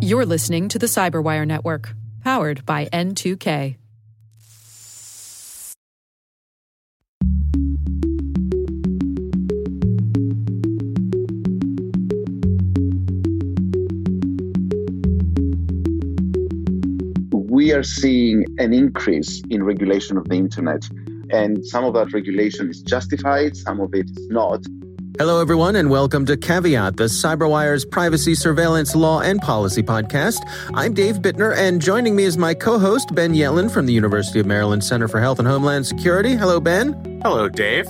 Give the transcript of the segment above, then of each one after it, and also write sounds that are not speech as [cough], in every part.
You're listening to the CyberWire Network, powered by N2K. We are seeing an increase in regulation of the internet, and some of that regulation is justified, some of it is not. Hello, everyone, and welcome to Caveat, the CyberWire's privacy, surveillance, law, and policy podcast. I'm Dave Bittner, and joining me is my co host, Ben Yelin from the University of Maryland Center for Health and Homeland Security. Hello, Ben. Hello, Dave.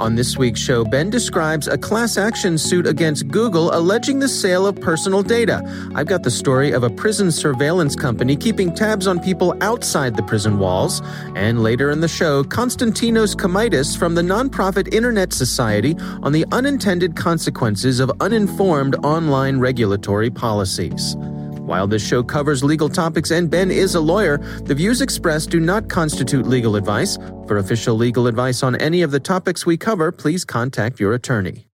On this week's show, Ben describes a class action suit against Google alleging the sale of personal data. I've got the story of a prison surveillance company keeping tabs on people outside the prison walls. And later in the show, Konstantinos Komaitis from the nonprofit Internet Society on the unintended consequences of uninformed online regulatory policies. While this show covers legal topics and Ben is a lawyer, the views expressed do not constitute legal advice. For official legal advice on any of the topics we cover, please contact your attorney.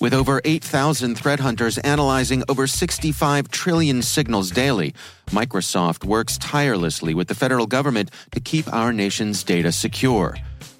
With over 8,000 threat hunters analyzing over 65 trillion signals daily, Microsoft works tirelessly with the federal government to keep our nation's data secure.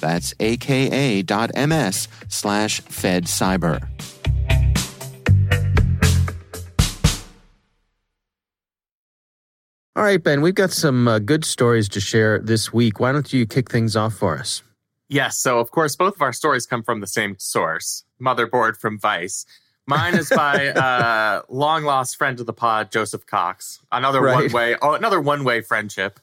That's aka.ms slash fedcyber. All right, Ben, we've got some uh, good stories to share this week. Why don't you kick things off for us? Yes. So, of course, both of our stories come from the same source Motherboard from Vice. Mine is by [laughs] uh, long lost friend of the pod, Joseph Cox. Another right. one way, oh, another one way friendship.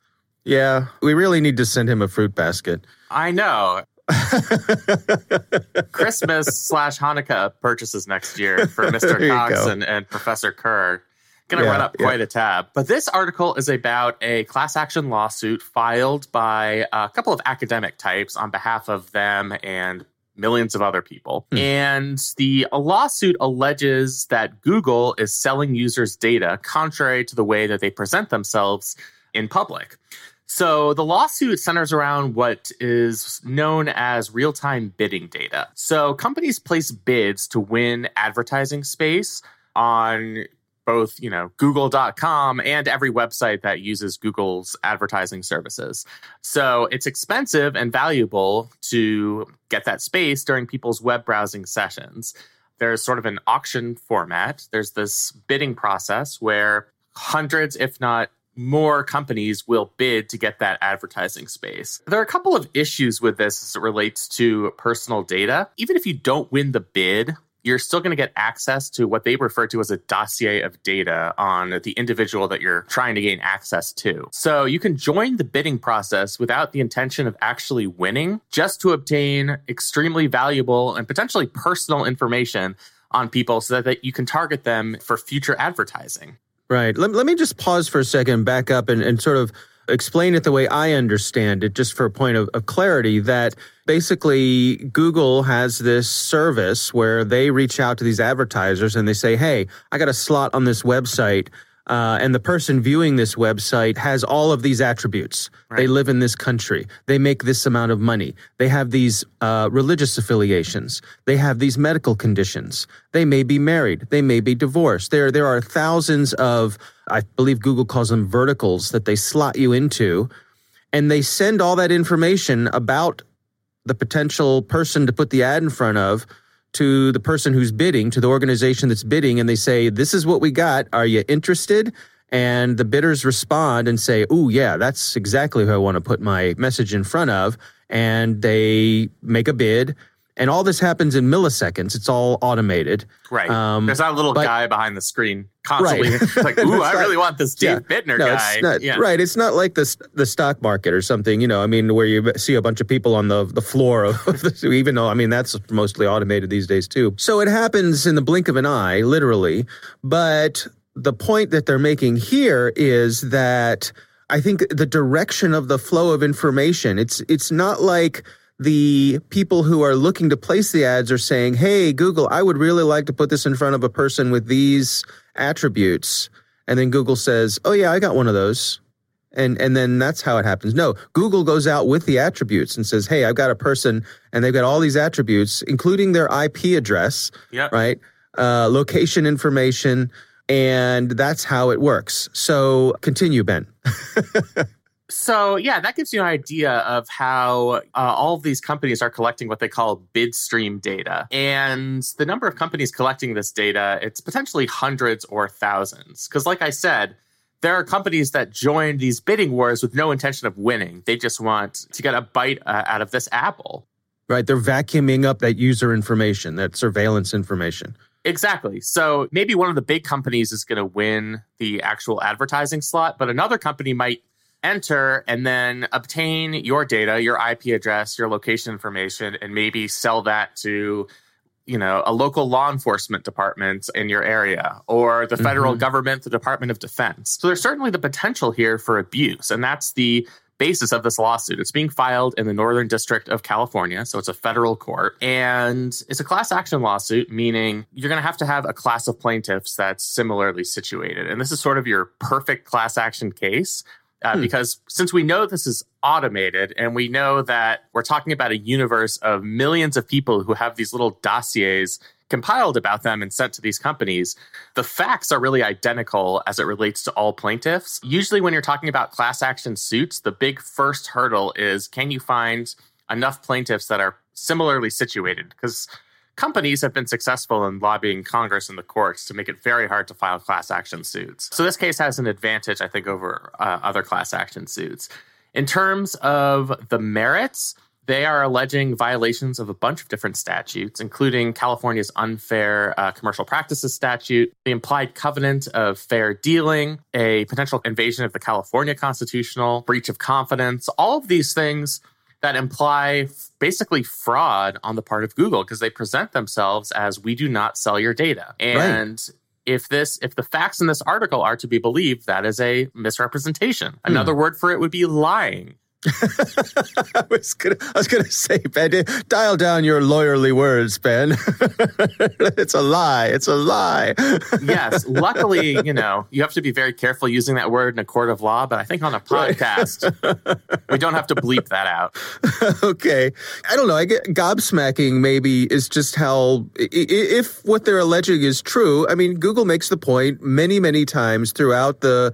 Yeah, we really need to send him a fruit basket. I know. [laughs] Christmas slash Hanukkah purchases next year for [laughs] Mr. Cox and, and Professor Kerr. Going to yeah, run up quite yeah. a tab. But this article is about a class action lawsuit filed by a couple of academic types on behalf of them and millions of other people. Hmm. And the lawsuit alleges that Google is selling users' data contrary to the way that they present themselves in public. So the lawsuit centers around what is known as real time bidding data. So companies place bids to win advertising space on both, you know, google.com and every website that uses Google's advertising services. So it's expensive and valuable to get that space during people's web browsing sessions. There's sort of an auction format. There's this bidding process where hundreds, if not more companies will bid to get that advertising space. There are a couple of issues with this as it relates to personal data. Even if you don't win the bid, you're still going to get access to what they refer to as a dossier of data on the individual that you're trying to gain access to. So you can join the bidding process without the intention of actually winning, just to obtain extremely valuable and potentially personal information on people so that, that you can target them for future advertising. Right. Let, let me just pause for a second, back up and, and sort of explain it the way I understand it, just for a point of, of clarity, that basically Google has this service where they reach out to these advertisers and they say, Hey, I got a slot on this website. Uh, and the person viewing this website has all of these attributes. Right. They live in this country. They make this amount of money. They have these uh, religious affiliations. They have these medical conditions. They may be married. They may be divorced. There, there are thousands of I believe Google calls them verticals that they slot you into. And they send all that information about the potential person to put the ad in front of to the person who's bidding, to the organization that's bidding, and they say, This is what we got. Are you interested? And the bidders respond and say, Oh, yeah, that's exactly who I want to put my message in front of. And they make a bid and all this happens in milliseconds. It's all automated. Right. Um, There's that little but, guy behind the screen constantly right. like, [laughs] ooh, I really want this Dave yeah, Bittner no, guy. It's not, yeah. Right. It's not like the the stock market or something. You know, I mean, where you see a bunch of people on the the floor of the, [laughs] even though I mean that's mostly automated these days too. So it happens in the blink of an eye, literally. But the point that they're making here is that I think the direction of the flow of information, it's it's not like the people who are looking to place the ads are saying, "Hey, Google, I would really like to put this in front of a person with these attributes." And then Google says, "Oh yeah, I got one of those." And and then that's how it happens. No, Google goes out with the attributes and says, "Hey, I've got a person and they've got all these attributes including their IP address, yep. right? Uh, location information, and that's how it works. So continue, Ben. [laughs] so yeah, that gives you an idea of how uh, all of these companies are collecting what they call bid stream data, and the number of companies collecting this data it's potentially hundreds or thousands. Because, like I said. There are companies that join these bidding wars with no intention of winning. They just want to get a bite uh, out of this apple. Right. They're vacuuming up that user information, that surveillance information. Exactly. So maybe one of the big companies is going to win the actual advertising slot, but another company might enter and then obtain your data, your IP address, your location information, and maybe sell that to you know a local law enforcement department in your area or the federal mm-hmm. government the department of defense so there's certainly the potential here for abuse and that's the basis of this lawsuit. It's being filed in the Northern District of California, so it's a federal court. And it's a class action lawsuit, meaning you're going to have to have a class of plaintiffs that's similarly situated. And this is sort of your perfect class action case. Uh, hmm. Because since we know this is automated and we know that we're talking about a universe of millions of people who have these little dossiers compiled about them and sent to these companies, the facts are really identical as it relates to all plaintiffs. Usually, when you're talking about class action suits, the big first hurdle is can you find enough plaintiffs that are similarly situated? Because companies have been successful in lobbying Congress and the courts to make it very hard to file class action suits. So this case has an advantage, I think, over uh, other class action suits. In terms of the merits, they are alleging violations of a bunch of different statutes, including California's unfair uh, commercial practices statute, the implied covenant of fair dealing, a potential invasion of the California constitutional, breach of confidence, all of these things that imply basically fraud on the part of Google because they present themselves as we do not sell your data. And right. if this if the facts in this article are to be believed, that is a misrepresentation. Hmm. Another word for it would be lying. [laughs] I was gonna, I was gonna say, Ben, dial down your lawyerly words, Ben. [laughs] it's a lie. It's a lie. [laughs] yes. Luckily, you know, you have to be very careful using that word in a court of law, but I think on a podcast, right. we don't have to bleep that out. okay. I don't know. I get gobsmacking. Maybe is just how if what they're alleging is true. I mean, Google makes the point many, many times throughout the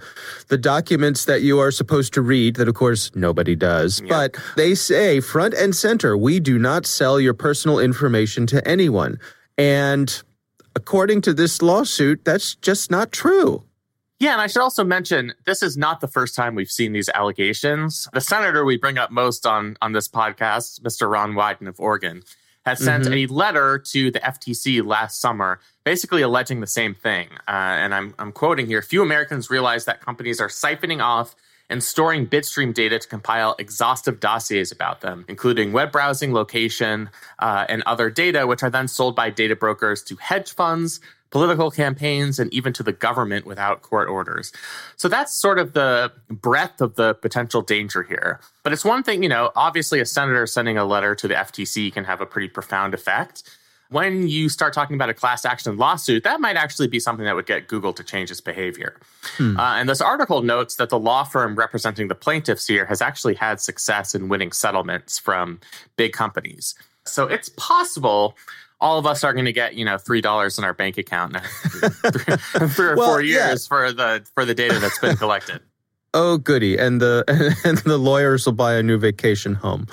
the documents that you are supposed to read. That, of course, nobody does. Yeah. But they say front and center, we do not sell your personal information to anyone. And according to this lawsuit, that's just not true. Yeah, and I should also mention this is not the first time we've seen these allegations. The senator we bring up most on on this podcast, Mr. Ron Wyden of Oregon, has sent mm-hmm. a letter to the FTC last summer, basically alleging the same thing. Uh, and I'm I'm quoting here: "Few Americans realize that companies are siphoning off and storing bid stream data to compile exhaustive dossiers about them, including web browsing, location, uh, and other data, which are then sold by data brokers to hedge funds, political campaigns, and even to the government without court orders. So that's sort of the breadth of the potential danger here. But it's one thing, you know, obviously a senator sending a letter to the FTC can have a pretty profound effect when you start talking about a class action lawsuit, that might actually be something that would get Google to change its behavior. Hmm. Uh, and this article notes that the law firm representing the plaintiffs here has actually had success in winning settlements from big companies. So it's possible all of us are going to get you know three dollars in our bank account in [laughs] three, three or well, four years yeah. for the for the data that's been collected. Oh, goody! And the [laughs] and the lawyers will buy a new vacation home.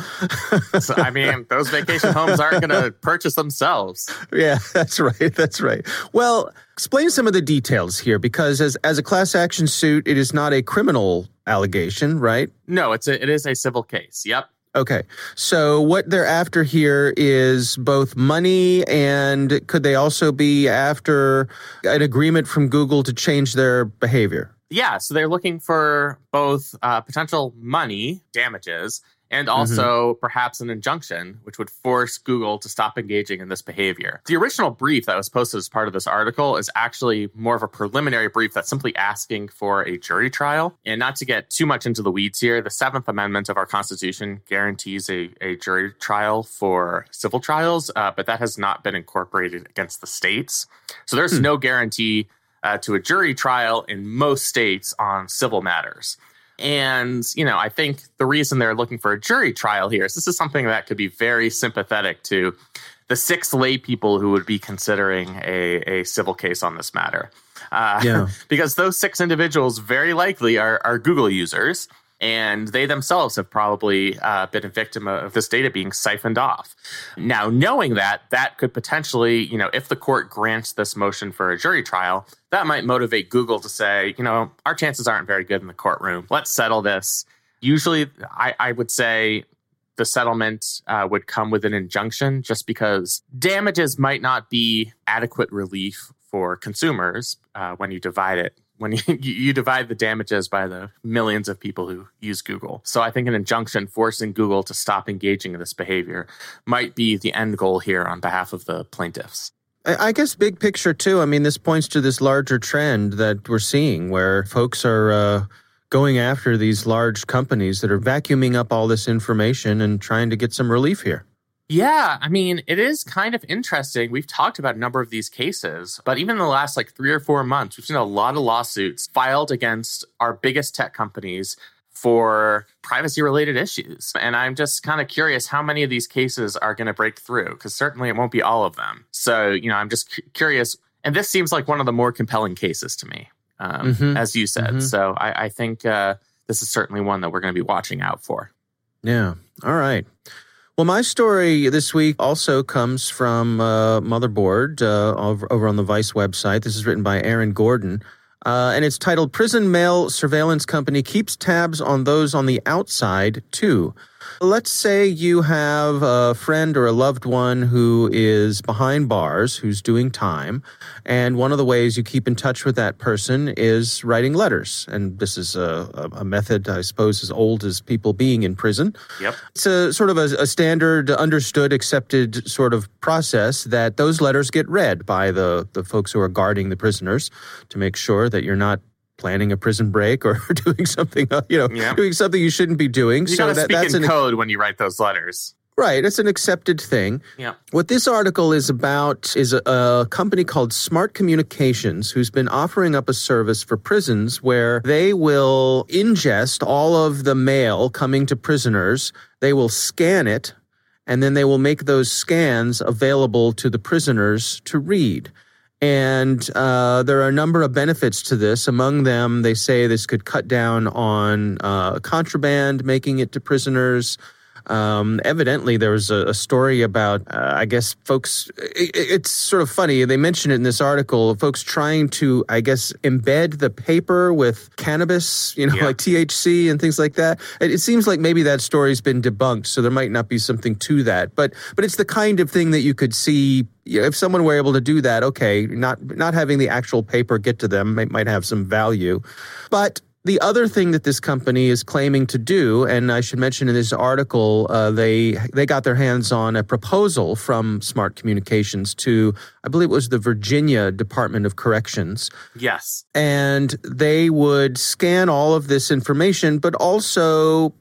so, I [laughs] mean, those vacation homes aren't going to purchase themselves. Yeah, [laughs] that's right. That's right. Well, explain some of the details here, because as as a class action suit, it is not a criminal allegation, right? No, it's a, it is a civil case. Yep. Okay. So what they're after here is both money and could they also be after an agreement from Google to change their behavior? Yeah, so they're looking for both uh, potential money damages and mm-hmm. also mm-hmm. perhaps an injunction, which would force Google to stop engaging in this behavior. The original brief that was posted as part of this article is actually more of a preliminary brief that's simply asking for a jury trial. And not to get too much into the weeds here, the Seventh Amendment of our Constitution guarantees a, a jury trial for civil trials, uh, but that has not been incorporated against the states. So there's hmm. no guarantee uh, to a jury trial in most states on civil matters. And, you know, I think the reason they're looking for a jury trial here is this is something that could be very sympathetic to the six lay people who would be considering a, a civil case on this matter. Uh, yeah. [laughs] because those six individuals very likely are, are Google users and they themselves have probably uh, been a victim of this data being siphoned off. Now, knowing that, that could potentially, you know, if the court grants this motion for a jury trial, that might motivate Google to say, you know, our chances aren't very good in the courtroom. Let's settle this. Usually, I, I would say the settlement uh, would come with an injunction just because damages might not be adequate relief for consumers uh, when you divide it when [laughs] you, you divide the damages by the millions of people who use Google. So I think an injunction forcing Google to stop engaging in this behavior might be the end goal here on behalf of the plaintiffs. I guess big picture too. I mean, this points to this larger trend that we're seeing where folks are uh, going after these large companies that are vacuuming up all this information and trying to get some relief here. Yeah, I mean, it is kind of interesting. We've talked about a number of these cases, but even in the last like three or four months, we've seen a lot of lawsuits filed against our biggest tech companies for privacy related issues. And I'm just kind of curious how many of these cases are going to break through, because certainly it won't be all of them. So, you know, I'm just curious. And this seems like one of the more compelling cases to me, um, mm-hmm. as you said. Mm-hmm. So I, I think uh, this is certainly one that we're going to be watching out for. Yeah. All right. Well, my story this week also comes from uh, Motherboard uh, over, over, on the Vice website. This is written by Aaron Gordon. Uh, and it's titled Prison Mail Surveillance Company Keeps Tabs on Those on the Outside, Too. Let's say you have a friend or a loved one who is behind bars, who's doing time, and one of the ways you keep in touch with that person is writing letters. And this is a, a method, I suppose, as old as people being in prison. Yep. It's a sort of a, a standard, understood, accepted sort of process that those letters get read by the, the folks who are guarding the prisoners to make sure that you're not planning a prison break or [laughs] doing something, uh, you know, yeah. doing something you shouldn't be doing. You so that, speak that's in an, code when you write those letters. Right, it's an accepted thing. Yeah. What this article is about is a, a, company called Smart Communications who's been offering up a service for prisons where they will ingest all of the mail coming to prisoners. They will scan it and then they will make those scans available to the prisoners to read. And uh, there are a number of benefits to this. Among them, they say this could cut down on uh, contraband making it to prisoners. Um, evidently, there was a, a story about, uh, I guess, folks. It, it's sort of funny. They mentioned it in this article. Folks trying to, I guess, embed the paper with cannabis, you know, yeah. like THC and things like that. It, it, seems like maybe that story's been debunked, so there might not be something to that. But but it's the kind of thing that you could see. If someone were able to do that, okay, not not having the actual paper get to them might, might have some value, but the other thing that this company is claiming to do, and I should mention in this article, uh, they they got their hands on a proposal from Smart Communications to, I believe it was the Virginia Department of Corrections. Yes, and they would scan all of this information, but also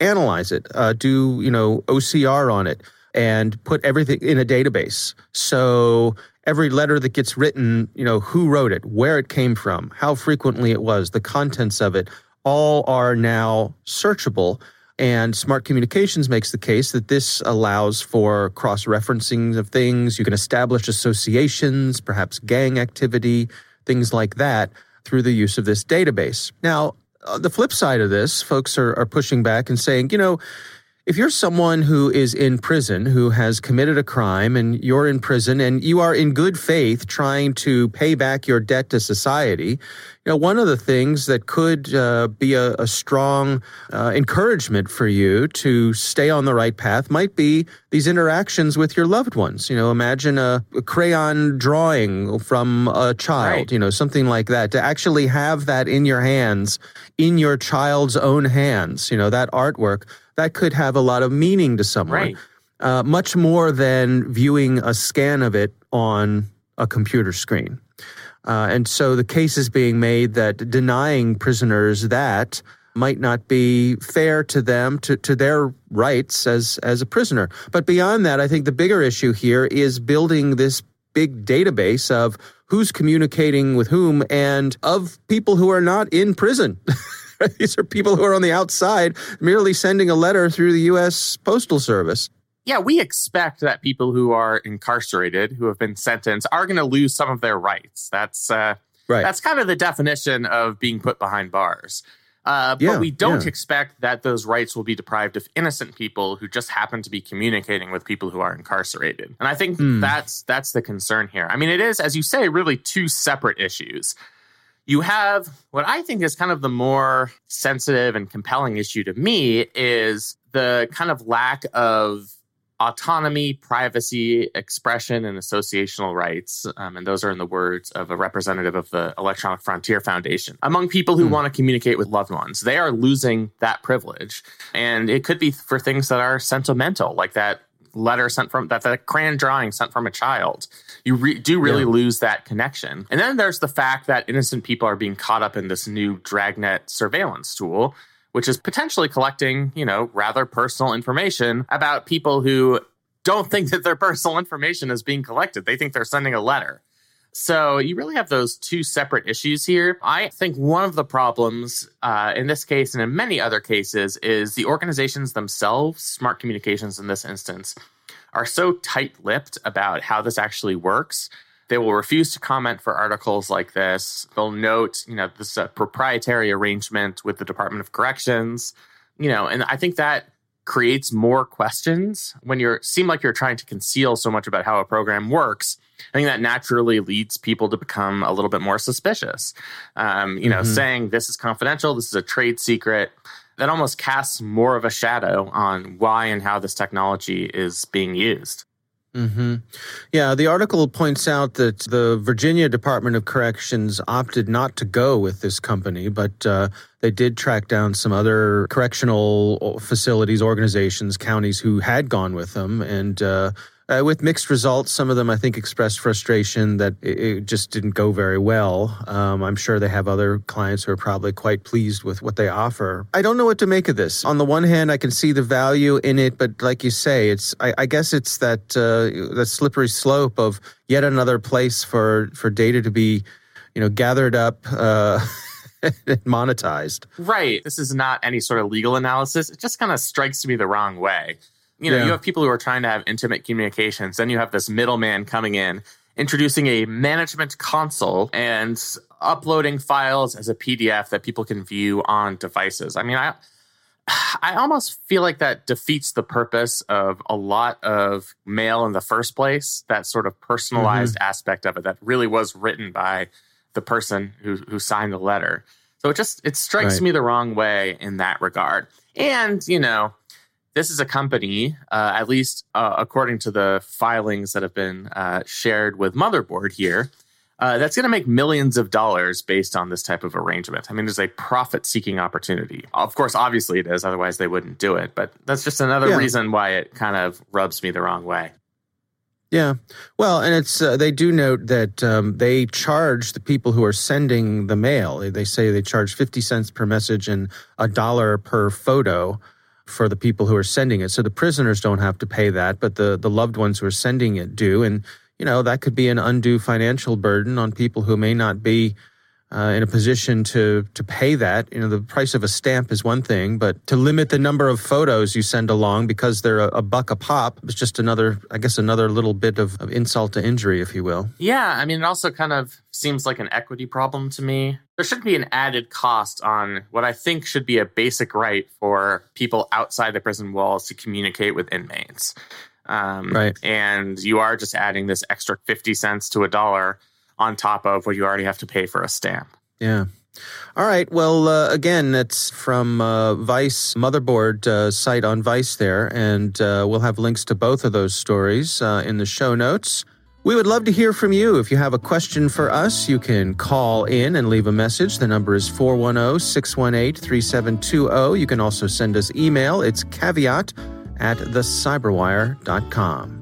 analyze it, uh, do you know OCR on it, and put everything in a database. So every letter that gets written, you know, who wrote it, where it came from, how frequently it was, the contents of it, all are now searchable. And Smart Communications makes the case that this allows for cross referencing of things. You can establish associations, perhaps gang activity, things like that through the use of this database. Now, uh, the flip side of this, folks are, are pushing back and saying, you know, if you're someone who is in prison, who has committed a crime, and you're in prison and you are in good faith trying to pay back your debt to society, know, one of the things that could uh, be a, a strong uh, encouragement for you to stay on the right path might be these interactions with your loved ones. You know, imagine a, a crayon drawing from a child, right. you know, something like that, to actually have that in your hands, in your child's own hands, you know, that artwork that could have a lot of meaning to someone. Right. Uh, much more than viewing a scan of it on a computer screen. Uh, and so the case is being made that denying prisoners that might not be fair to them, to, to their rights as, as a prisoner. But beyond that, I think the bigger issue here is building this big database of who's communicating with whom and of people who are not in prison. [laughs] These are people who are on the outside merely sending a letter through the U.S. Postal Service yeah, we expect that people who are incarcerated, who have been sentenced, are going to lose some of their rights. That's uh, right. That's kind of the definition of being put behind bars. Uh, yeah, but we don't yeah. expect that those rights will be deprived of innocent people who just happen to be communicating with people who are incarcerated. And I think mm. that's that's the concern here. I mean, it is, as you say, really two separate issues. You have what I think is kind of the more sensitive and compelling issue to me is the kind of lack of autonomy, privacy, expression, and associational rights. Um, and those are in the words of a representative of the Electronic Frontier Foundation. Among people who mm. want to communicate with loved ones, they are losing that privilege. And it could be for things that are sentimental, like that letter sent from that, that crayon drawing sent from a child. You re- do really yeah. lose that connection. And then there's the fact that innocent people are being caught up in this new dragnet surveillance tool which is potentially collecting, you know, rather personal information about people who don't think that their personal information is being collected. They think they're sending a letter. So you really have those two separate issues here. I think one of the problems uh, in this case and in many other cases is the organizations themselves, smart communications in this instance, are so tight lipped about how this actually works they will refuse to comment for articles like this. They'll note, you know, this is a proprietary arrangement with the Department of Corrections, you know, and I think that creates more questions when you seem like you're trying to conceal so much about how a program works. I think that naturally leads people to become a little bit more suspicious. Um, you know, mm-hmm. saying this is confidential, this is a trade secret, that almost casts more of a shadow on why and how this technology is being used. Mm-hmm. Yeah, the article points out that the Virginia Department of Corrections opted not to go with this company, but uh, they did track down some other correctional facilities, organizations, counties who had gone with them, and uh, uh, with mixed results. Some of them, I think, expressed frustration that it, it just didn't go very well. Um, I'm sure they have other clients who are probably quite pleased with what they offer. I don't know what to make of this. On the one hand, I can see the value in it, but like you say, it's I, I guess it's that uh, that slippery slope of yet another place for for data to be, you know, gathered up. Uh, [laughs] and monetized. Right. This is not any sort of legal analysis. It just kind of strikes me the wrong way you know, yeah. you have people who are trying to have intimate communications. Then you have this middleman coming in, introducing a management console and uploading files as a PDF that people can view on devices. I mean, I [sighs] I almost feel like that defeats the purpose of a lot of mail in the first place. That sort of personalized mm-hmm. aspect of it that really was written by the person who who signed the letter. So it just it strikes right. me the wrong way in that regard. And you know, this is a company, uh, at least uh, according to the filings that have been uh, shared with Motherboard here, uh, that's going to make millions of dollars based on this type of arrangement. I mean, there's a profit seeking opportunity. Of course, obviously it is, otherwise they wouldn't do it. But that's just another yeah. reason why it kind of rubs me the wrong way. Yeah, well, and it's uh, they do note that um, they charge the people who are sending the mail. They say they charge fifty cents per message and a dollar per photo for the people who are sending it. So the prisoners don't have to pay that, but the, the loved ones who are sending it do. And, you know, that could be an undue financial burden on people who may not be uh, in a position to to pay that. You know, the price of a stamp is one thing, but to limit the number of photos you send along because they're a, a buck a pop is just another, I guess, another little bit of, of insult to injury, if you will. Yeah, I mean, it also kind of seems like an equity problem to me. There should be an added cost on what I think should be a basic right for people outside the prison walls to communicate with inmates. Um, right. And you are just adding this extra 50 cents to a dollar on top of what you already have to pay for a stamp. Yeah. All right. Well, uh, again, that's from uh, Vice Motherboard uh, site on Vice there, and uh, we'll have links to both of those stories uh, in the show notes. We would love to hear from you. If you have a question for us, you can call in and leave a message. The number is 410 618 3720. You can also send us email. It's caveat at thecyberwire.com.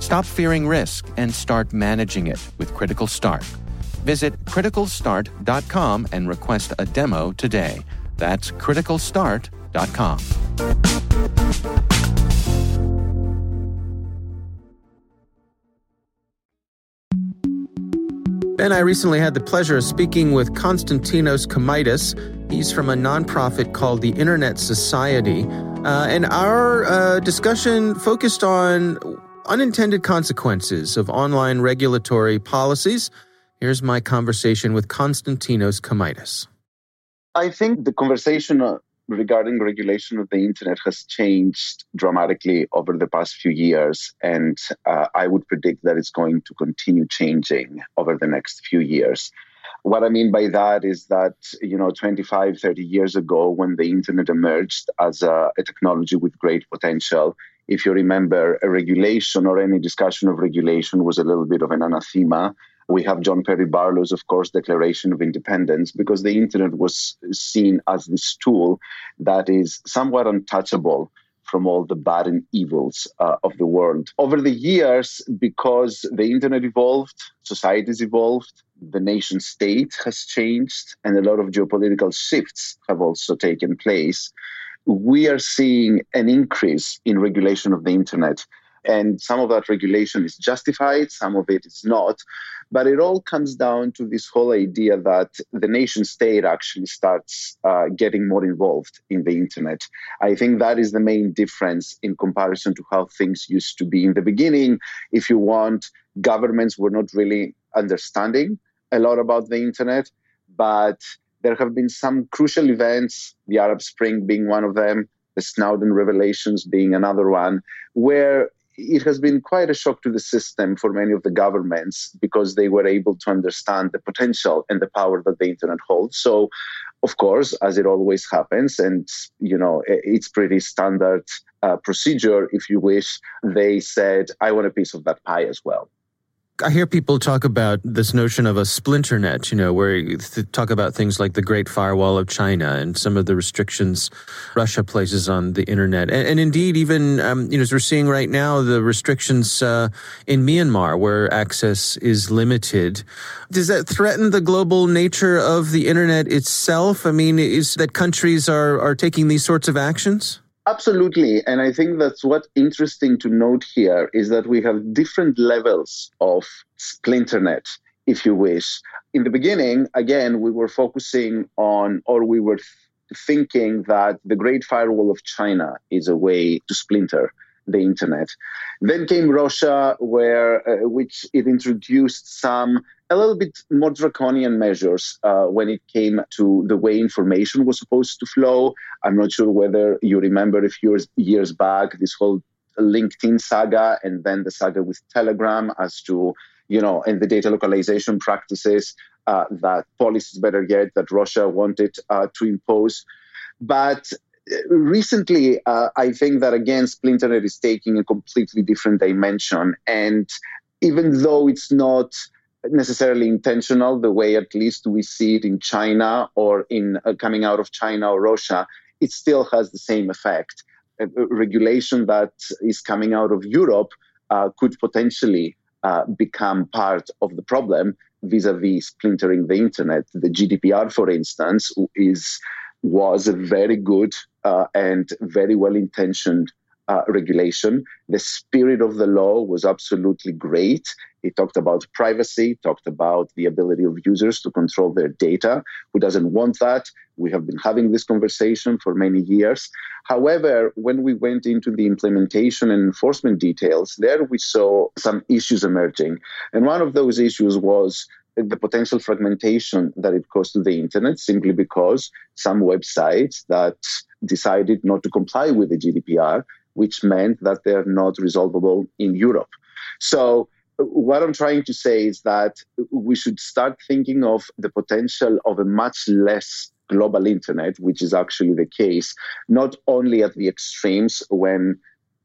Stop fearing risk and start managing it with Critical Start. Visit criticalstart.com and request a demo today. That's criticalstart.com. Ben, I recently had the pleasure of speaking with Konstantinos Komaitis. He's from a nonprofit called the Internet Society. Uh, and our uh, discussion focused on unintended consequences of online regulatory policies. Here's my conversation with Konstantinos Komaitis. I think the conversation uh, regarding regulation of the internet has changed dramatically over the past few years, and uh, I would predict that it's going to continue changing over the next few years. What I mean by that is that, you know, 25, 30 years ago, when the internet emerged as a, a technology with great potential, if you remember, a regulation or any discussion of regulation was a little bit of an anathema we have John Perry Barlow's, of course, Declaration of Independence, because the internet was seen as this tool that is somewhat untouchable from all the bad and evils uh, of the world. Over the years, because the internet evolved, societies evolved, the nation state has changed, and a lot of geopolitical shifts have also taken place, we are seeing an increase in regulation of the internet. And some of that regulation is justified, some of it is not. But it all comes down to this whole idea that the nation state actually starts uh, getting more involved in the internet. I think that is the main difference in comparison to how things used to be in the beginning. If you want, governments were not really understanding a lot about the internet, but there have been some crucial events, the Arab Spring being one of them, the Snowden revelations being another one, where it has been quite a shock to the system for many of the governments because they were able to understand the potential and the power that the internet holds. So, of course, as it always happens, and you know, it's pretty standard uh, procedure. If you wish, they said, "I want a piece of that pie as well." I hear people talk about this notion of a splinter net, you know, where you th- talk about things like the Great Firewall of China and some of the restrictions Russia places on the internet. And, and indeed, even, um, you know, as we're seeing right now, the restrictions uh, in Myanmar where access is limited. Does that threaten the global nature of the internet itself? I mean, is that countries are, are taking these sorts of actions? Absolutely. And I think that's what's interesting to note here is that we have different levels of splinternet, if you wish. In the beginning, again, we were focusing on, or we were thinking that the Great Firewall of China is a way to splinter the internet. Then came Russia, where uh, which it introduced some a little bit more draconian measures uh, when it came to the way information was supposed to flow. I'm not sure whether you remember a few years, years back this whole LinkedIn saga and then the saga with Telegram as to you know and the data localization practices uh, that policies better yet that Russia wanted uh, to impose. But recently, uh, I think that again, Splinternet is taking a completely different dimension. And even though it's not necessarily intentional, the way at least we see it in China or in uh, coming out of China or Russia, it still has the same effect. A, regulation that is coming out of Europe uh, could potentially uh, become part of the problem vis-a-vis splintering the internet. The GDPR, for instance, is was a very good uh, and very well intentioned uh, regulation. The spirit of the law was absolutely great. It talked about privacy, talked about the ability of users to control their data. Who doesn't want that? We have been having this conversation for many years. However, when we went into the implementation and enforcement details, there we saw some issues emerging. And one of those issues was the potential fragmentation that it caused to the internet simply because some websites that decided not to comply with the GDPR, which meant that they're not resolvable in Europe. So, what I'm trying to say is that we should start thinking of the potential of a much less global internet, which is actually the case, not only at the extremes when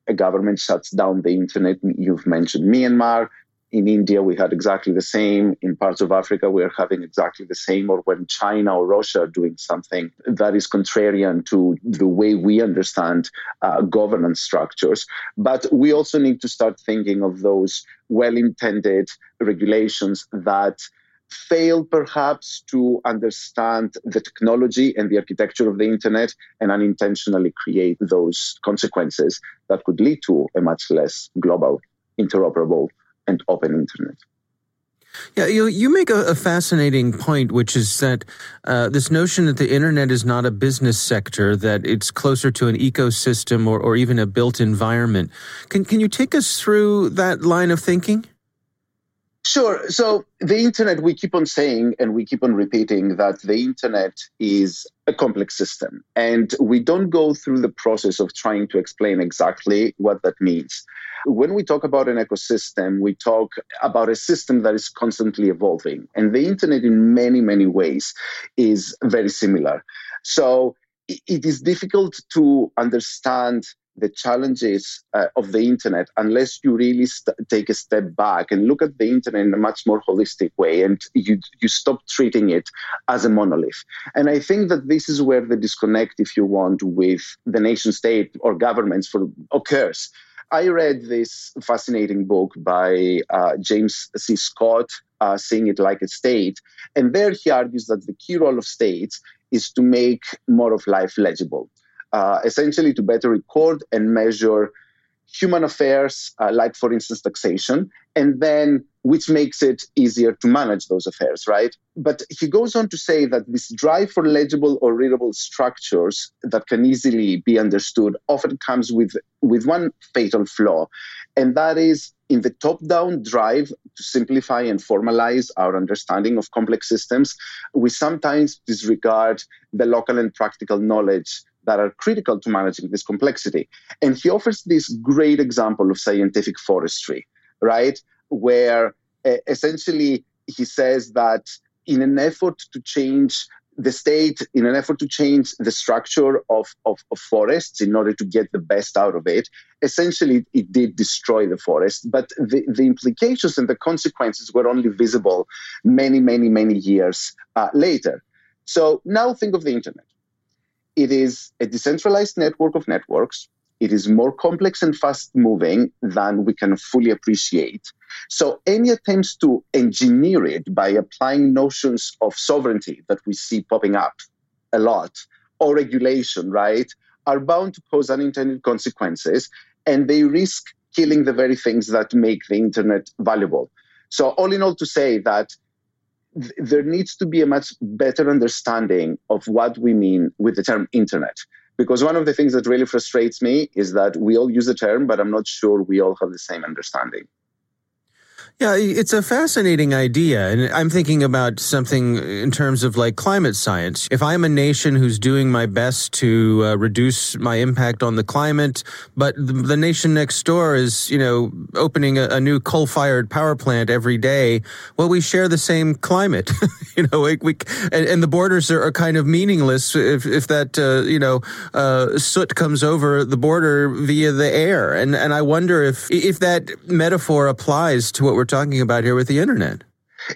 a government shuts down the internet. You've mentioned Myanmar, in India, we had exactly the same. In parts of Africa, we are having exactly the same. Or when China or Russia are doing something that is contrarian to the way we understand uh, governance structures. But we also need to start thinking of those well intended regulations that fail perhaps to understand the technology and the architecture of the internet and unintentionally create those consequences that could lead to a much less global interoperable and open internet. Yeah, you, you make a, a, fascinating point, which is that uh, this notion that the internet is not a business sector, that it's closer to an ecosystem or, or even a built environment. Can, can you take us through that line of thinking? Sure. So the internet, we keep on saying and we keep on repeating that the internet is a complex system. And we don't go through the process of trying to explain exactly what that means. When we talk about an ecosystem, we talk about a system that is constantly evolving. And the internet, in many, many ways, is very similar. So it is difficult to understand the challenges uh, of the internet unless you really st- take a step back and look at the internet in a much more holistic way and you you stop treating it as a monolith and i think that this is where the disconnect if you want with the nation state or governments for occurs I read this fascinating book by uh, James C. Scott, uh, Seeing It Like a State. And there he argues that the key role of states is to make more of life legible, uh, essentially to better record and measure human affairs, uh, like, for instance, taxation, and then which makes it easier to manage those affairs, right? But he goes on to say that this drive for legible or readable structures that can easily be understood often comes with, with one fatal flaw, and that is in the top down drive to simplify and formalize our understanding of complex systems, we sometimes disregard the local and practical knowledge that are critical to managing this complexity. And he offers this great example of scientific forestry, right? Where uh, essentially he says that in an effort to change the state, in an effort to change the structure of, of, of, forests in order to get the best out of it, essentially it did destroy the forest. But the, the implications and the consequences were only visible many, many, many years uh, later. So now think of the internet. It is a decentralized network of networks. It is more complex and fast moving than we can fully appreciate. So, any attempts to engineer it by applying notions of sovereignty that we see popping up a lot, or regulation, right, are bound to cause unintended consequences and they risk killing the very things that make the internet valuable. So, all in all, to say that there needs to be a much better understanding of what we mean with the term internet. Because one of the things that really frustrates me is that we all use the term, but I'm not sure we all have the same understanding. Yeah, it's a fascinating idea. And I'm thinking about something in terms of like climate science. If I'm a nation who's doing my best to uh, reduce my impact on the climate, but the, the nation next door is, you know, opening a, a new coal fired power plant every day, well, we share the same climate. [laughs] you know, we, we and, and, the borders are, are, kind of meaningless if, if that, uh, you know, uh, soot comes over the border via the air. And, and I wonder if, if that metaphor applies to what we're talking about here with the internet.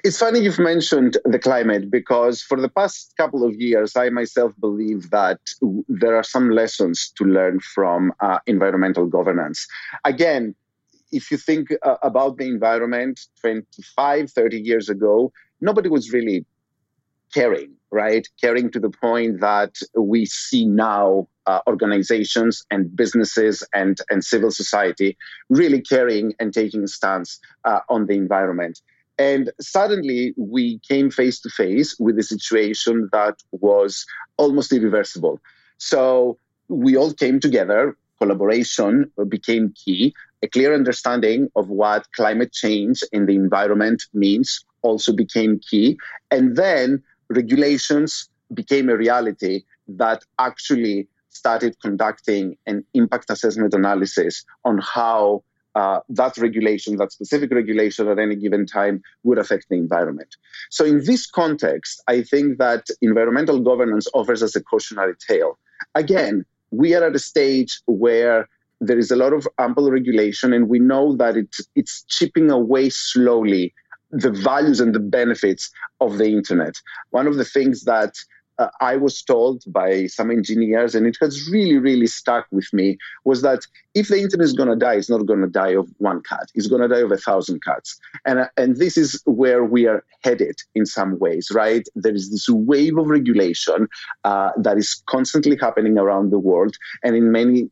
It's funny you've mentioned the climate because for the past couple of years, I myself believe that there are some lessons to learn from uh, environmental governance. Again, if you think uh, about the environment 25, 30 years ago, nobody was really caring, right? Caring to the point that we see now uh, organizations and businesses and, and civil society really caring and taking a stance uh, on the environment. And suddenly we came face to face with a situation that was almost irreversible. So we all came together, collaboration became key, a clear understanding of what climate change in the environment means also became key. And then regulations became a reality that actually started conducting an impact assessment analysis on how uh, that regulation, that specific regulation at any given time would affect the environment. So, in this context, I think that environmental governance offers us a cautionary tale. Again, we are at a stage where there is a lot of ample regulation, and we know that it, it's chipping away slowly the values and the benefits of the internet. One of the things that uh, I was told by some engineers, and it has really, really stuck with me, was that if the internet is going to die, it's not going to die of one cat. It's going to die of a thousand cats. And, uh, and this is where we are headed in some ways, right? There is this wave of regulation uh, that is constantly happening around the world. And in many,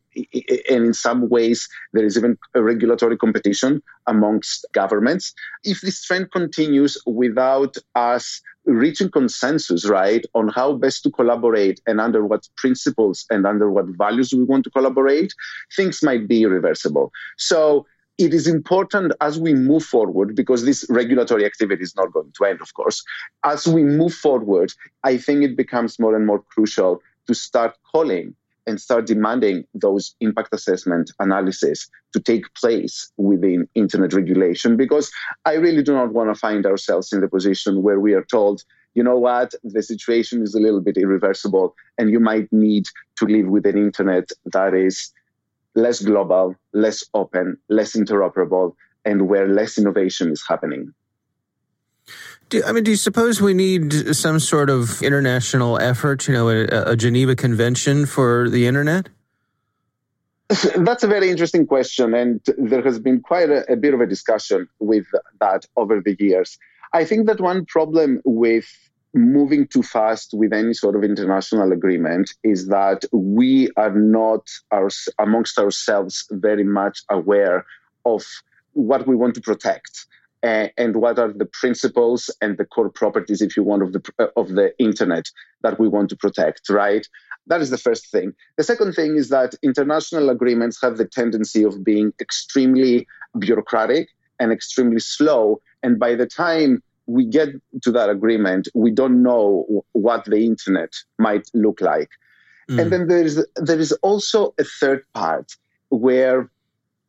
and in some ways, there is even a regulatory competition amongst governments. If this trend continues without us reaching consensus, right, on how best to collaborate and under what principles and under what values we want to collaborate, things might be irreversible. So it is important as we move forward, because this regulatory activity is not going to end, of course. As we move forward, I think it becomes more and more crucial to start calling and start demanding those impact assessment analysis to take place within internet regulation because I really do not want to find ourselves in the position where we are told, you know what, the situation is a little bit irreversible and you might need to live with an internet that is less global, less open, less interoperable, and where less innovation is happening. Do, I mean, do you suppose we need some sort of international effort, you know, a, a Geneva Convention for the internet? [laughs] That's a very interesting question, and there has been quite a, a, bit of a discussion with that over the years. I think that one problem with moving too fast with any sort of international agreement is that we are not our, amongst ourselves very much aware of what we want to protect and what are the principles and the core properties, if you want, of the uh, of the internet that we want to protect, right? That is the first thing. The second thing is that international agreements have the tendency of being extremely bureaucratic and extremely slow. And by the time we get to that agreement, we don't know what the internet might look like. Mm. And then there is there is also a third part where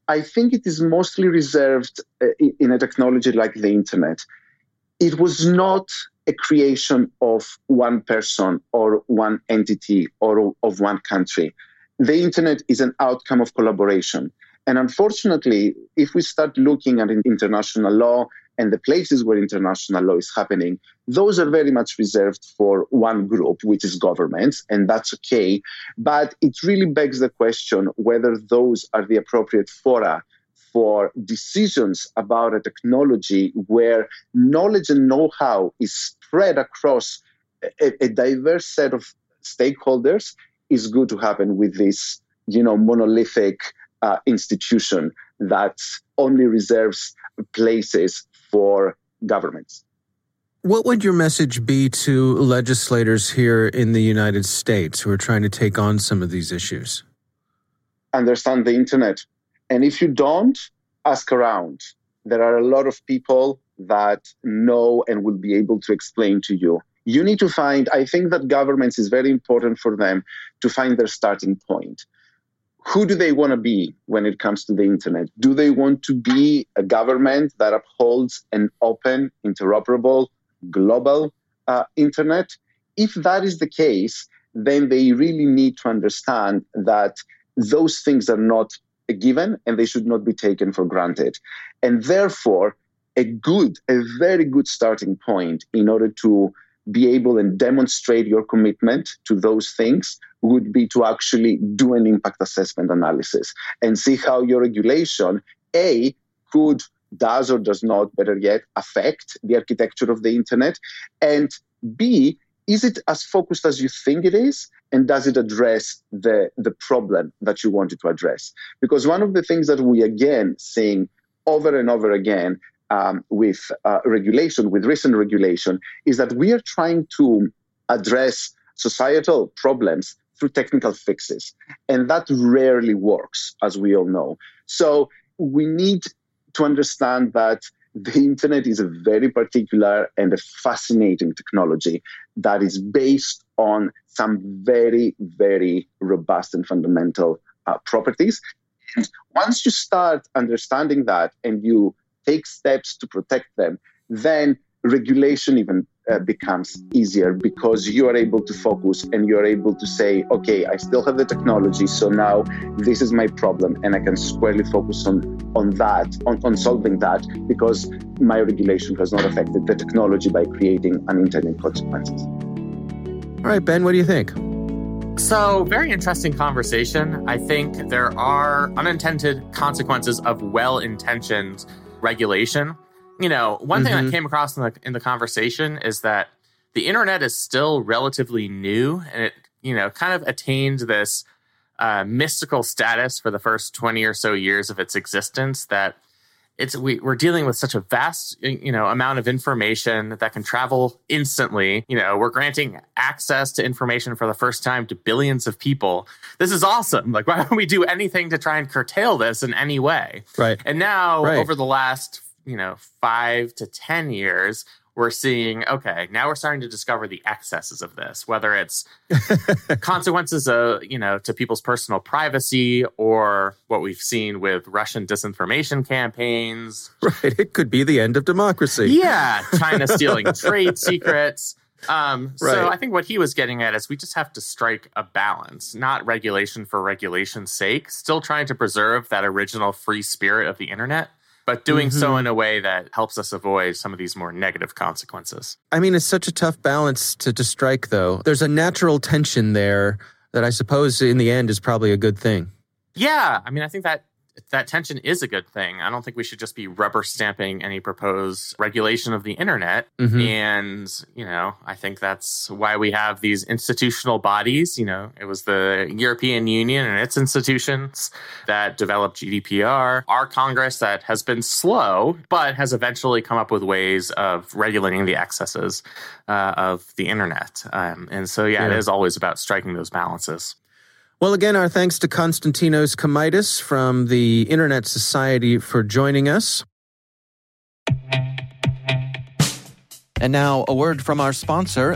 I think it is mostly reserved uh, in a technology like the internet. It was not a creation of one person or one entity or of one country. The internet is an outcome of collaboration. And unfortunately, if we start looking at international law and the places where international law is happening, those are very much reserved for one group, which is governments, and that's okay. But it really begs the question whether those are the appropriate fora for decisions about a technology where knowledge and know how is spread across a, a diverse set of stakeholders is good to happen with this you know monolithic uh, institution that only reserves places for governments. What would your message be to legislators here in the United States who are trying to take on some of these issues? Understand the internet. And if you don't, ask around. There are a lot of people that know and will be able to explain to you. You need to find, I think that governments is very important for them to find their starting point who do they want to be when it comes to the internet? Do they want to be a government that upholds an open, interoperable, global uh, internet? If that is the case, then they really need to understand that those things are not a given and they should not be taken for granted. And therefore, a good, a very good starting point in order to be able and demonstrate your commitment to those things would be to actually do an impact assessment analysis and see how your regulation, A, could does or does not, better yet, affect the architecture of the internet? And B, is it as focused as you think it is? And does it address the, the problem that you wanted to address? Because one of the things that we again seeing over and over again um, with uh, regulation, with recent regulation, is that we are trying to address societal problems through technical fixes. And that rarely works, as we all know. So we need to understand that the internet is a very particular and a fascinating technology that is based on some very, very robust and fundamental uh, properties. And once you start understanding that and you take steps to protect them, then regulation even uh, becomes easier because you are able to focus and you're able to say, okay, I still have the technology, so now this is my problem, and I can squarely focus on on that, on, on solving that, because my regulation has not affected the technology by creating unintended consequences. All right, Ben, what do you think? So, very interesting conversation. I think there are unintended consequences of well intentioned regulation you know, one mm-hmm. thing that mm-hmm. came across in the in the conversation is that the internet is still relatively new, and it you know kind of attained this uh, mystical status for the first twenty or so years of its existence. That it's we, we're dealing with such a vast you know amount of information that can travel instantly. You know, we're granting access to information for the first time to billions of people. This is awesome. Like, [laughs] why don't we do anything to try and curtail this in any way? Right. And now, right. over the last you know, five to 10 years, we're seeing, okay, now we're starting to discover the excesses of this, whether it's [laughs] consequences of, you know, to people's personal privacy or what we've seen with Russian disinformation campaigns. Right. It could be the end of democracy. Yeah. China stealing [laughs] trade secrets. Um, right. So I think what he was getting at is we just have to strike a balance, not regulation for regulation's sake, still trying to preserve that original free spirit of the internet but doing mm-hmm. so in a way that helps us avoid some of these more negative consequences. I mean, it's such a tough balance to, to strike, though. There's a natural tension there that I suppose in the end is probably a good thing. Yeah. I mean, I think that that tension is a good thing. I don't think we should just be rubber stamping any proposed regulation of the internet. Mm-hmm. And, you know, I think that's why we have these institutional bodies. You know, it was the European Union and its institutions that developed GDPR, our Congress that has been slow, but has eventually come up with ways of regulating the excesses uh, of the internet. Um, and so, yeah, yeah, it is always about striking those balances. Well, again, our thanks to Konstantinos Komaitis from the Internet Society for joining us. And now, a word from our sponsor,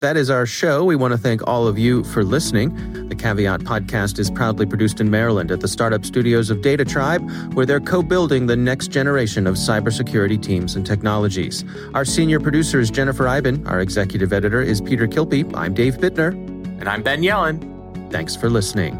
That is our show. We want to thank all of you for listening. The Caveat podcast is proudly produced in Maryland at the startup studios of DataTribe, where they're co building the next generation of cybersecurity teams and technologies. Our senior producer is Jennifer Eiben. Our executive editor is Peter Kilpe. I'm Dave Bittner. And I'm Ben Yelin. Thanks for listening.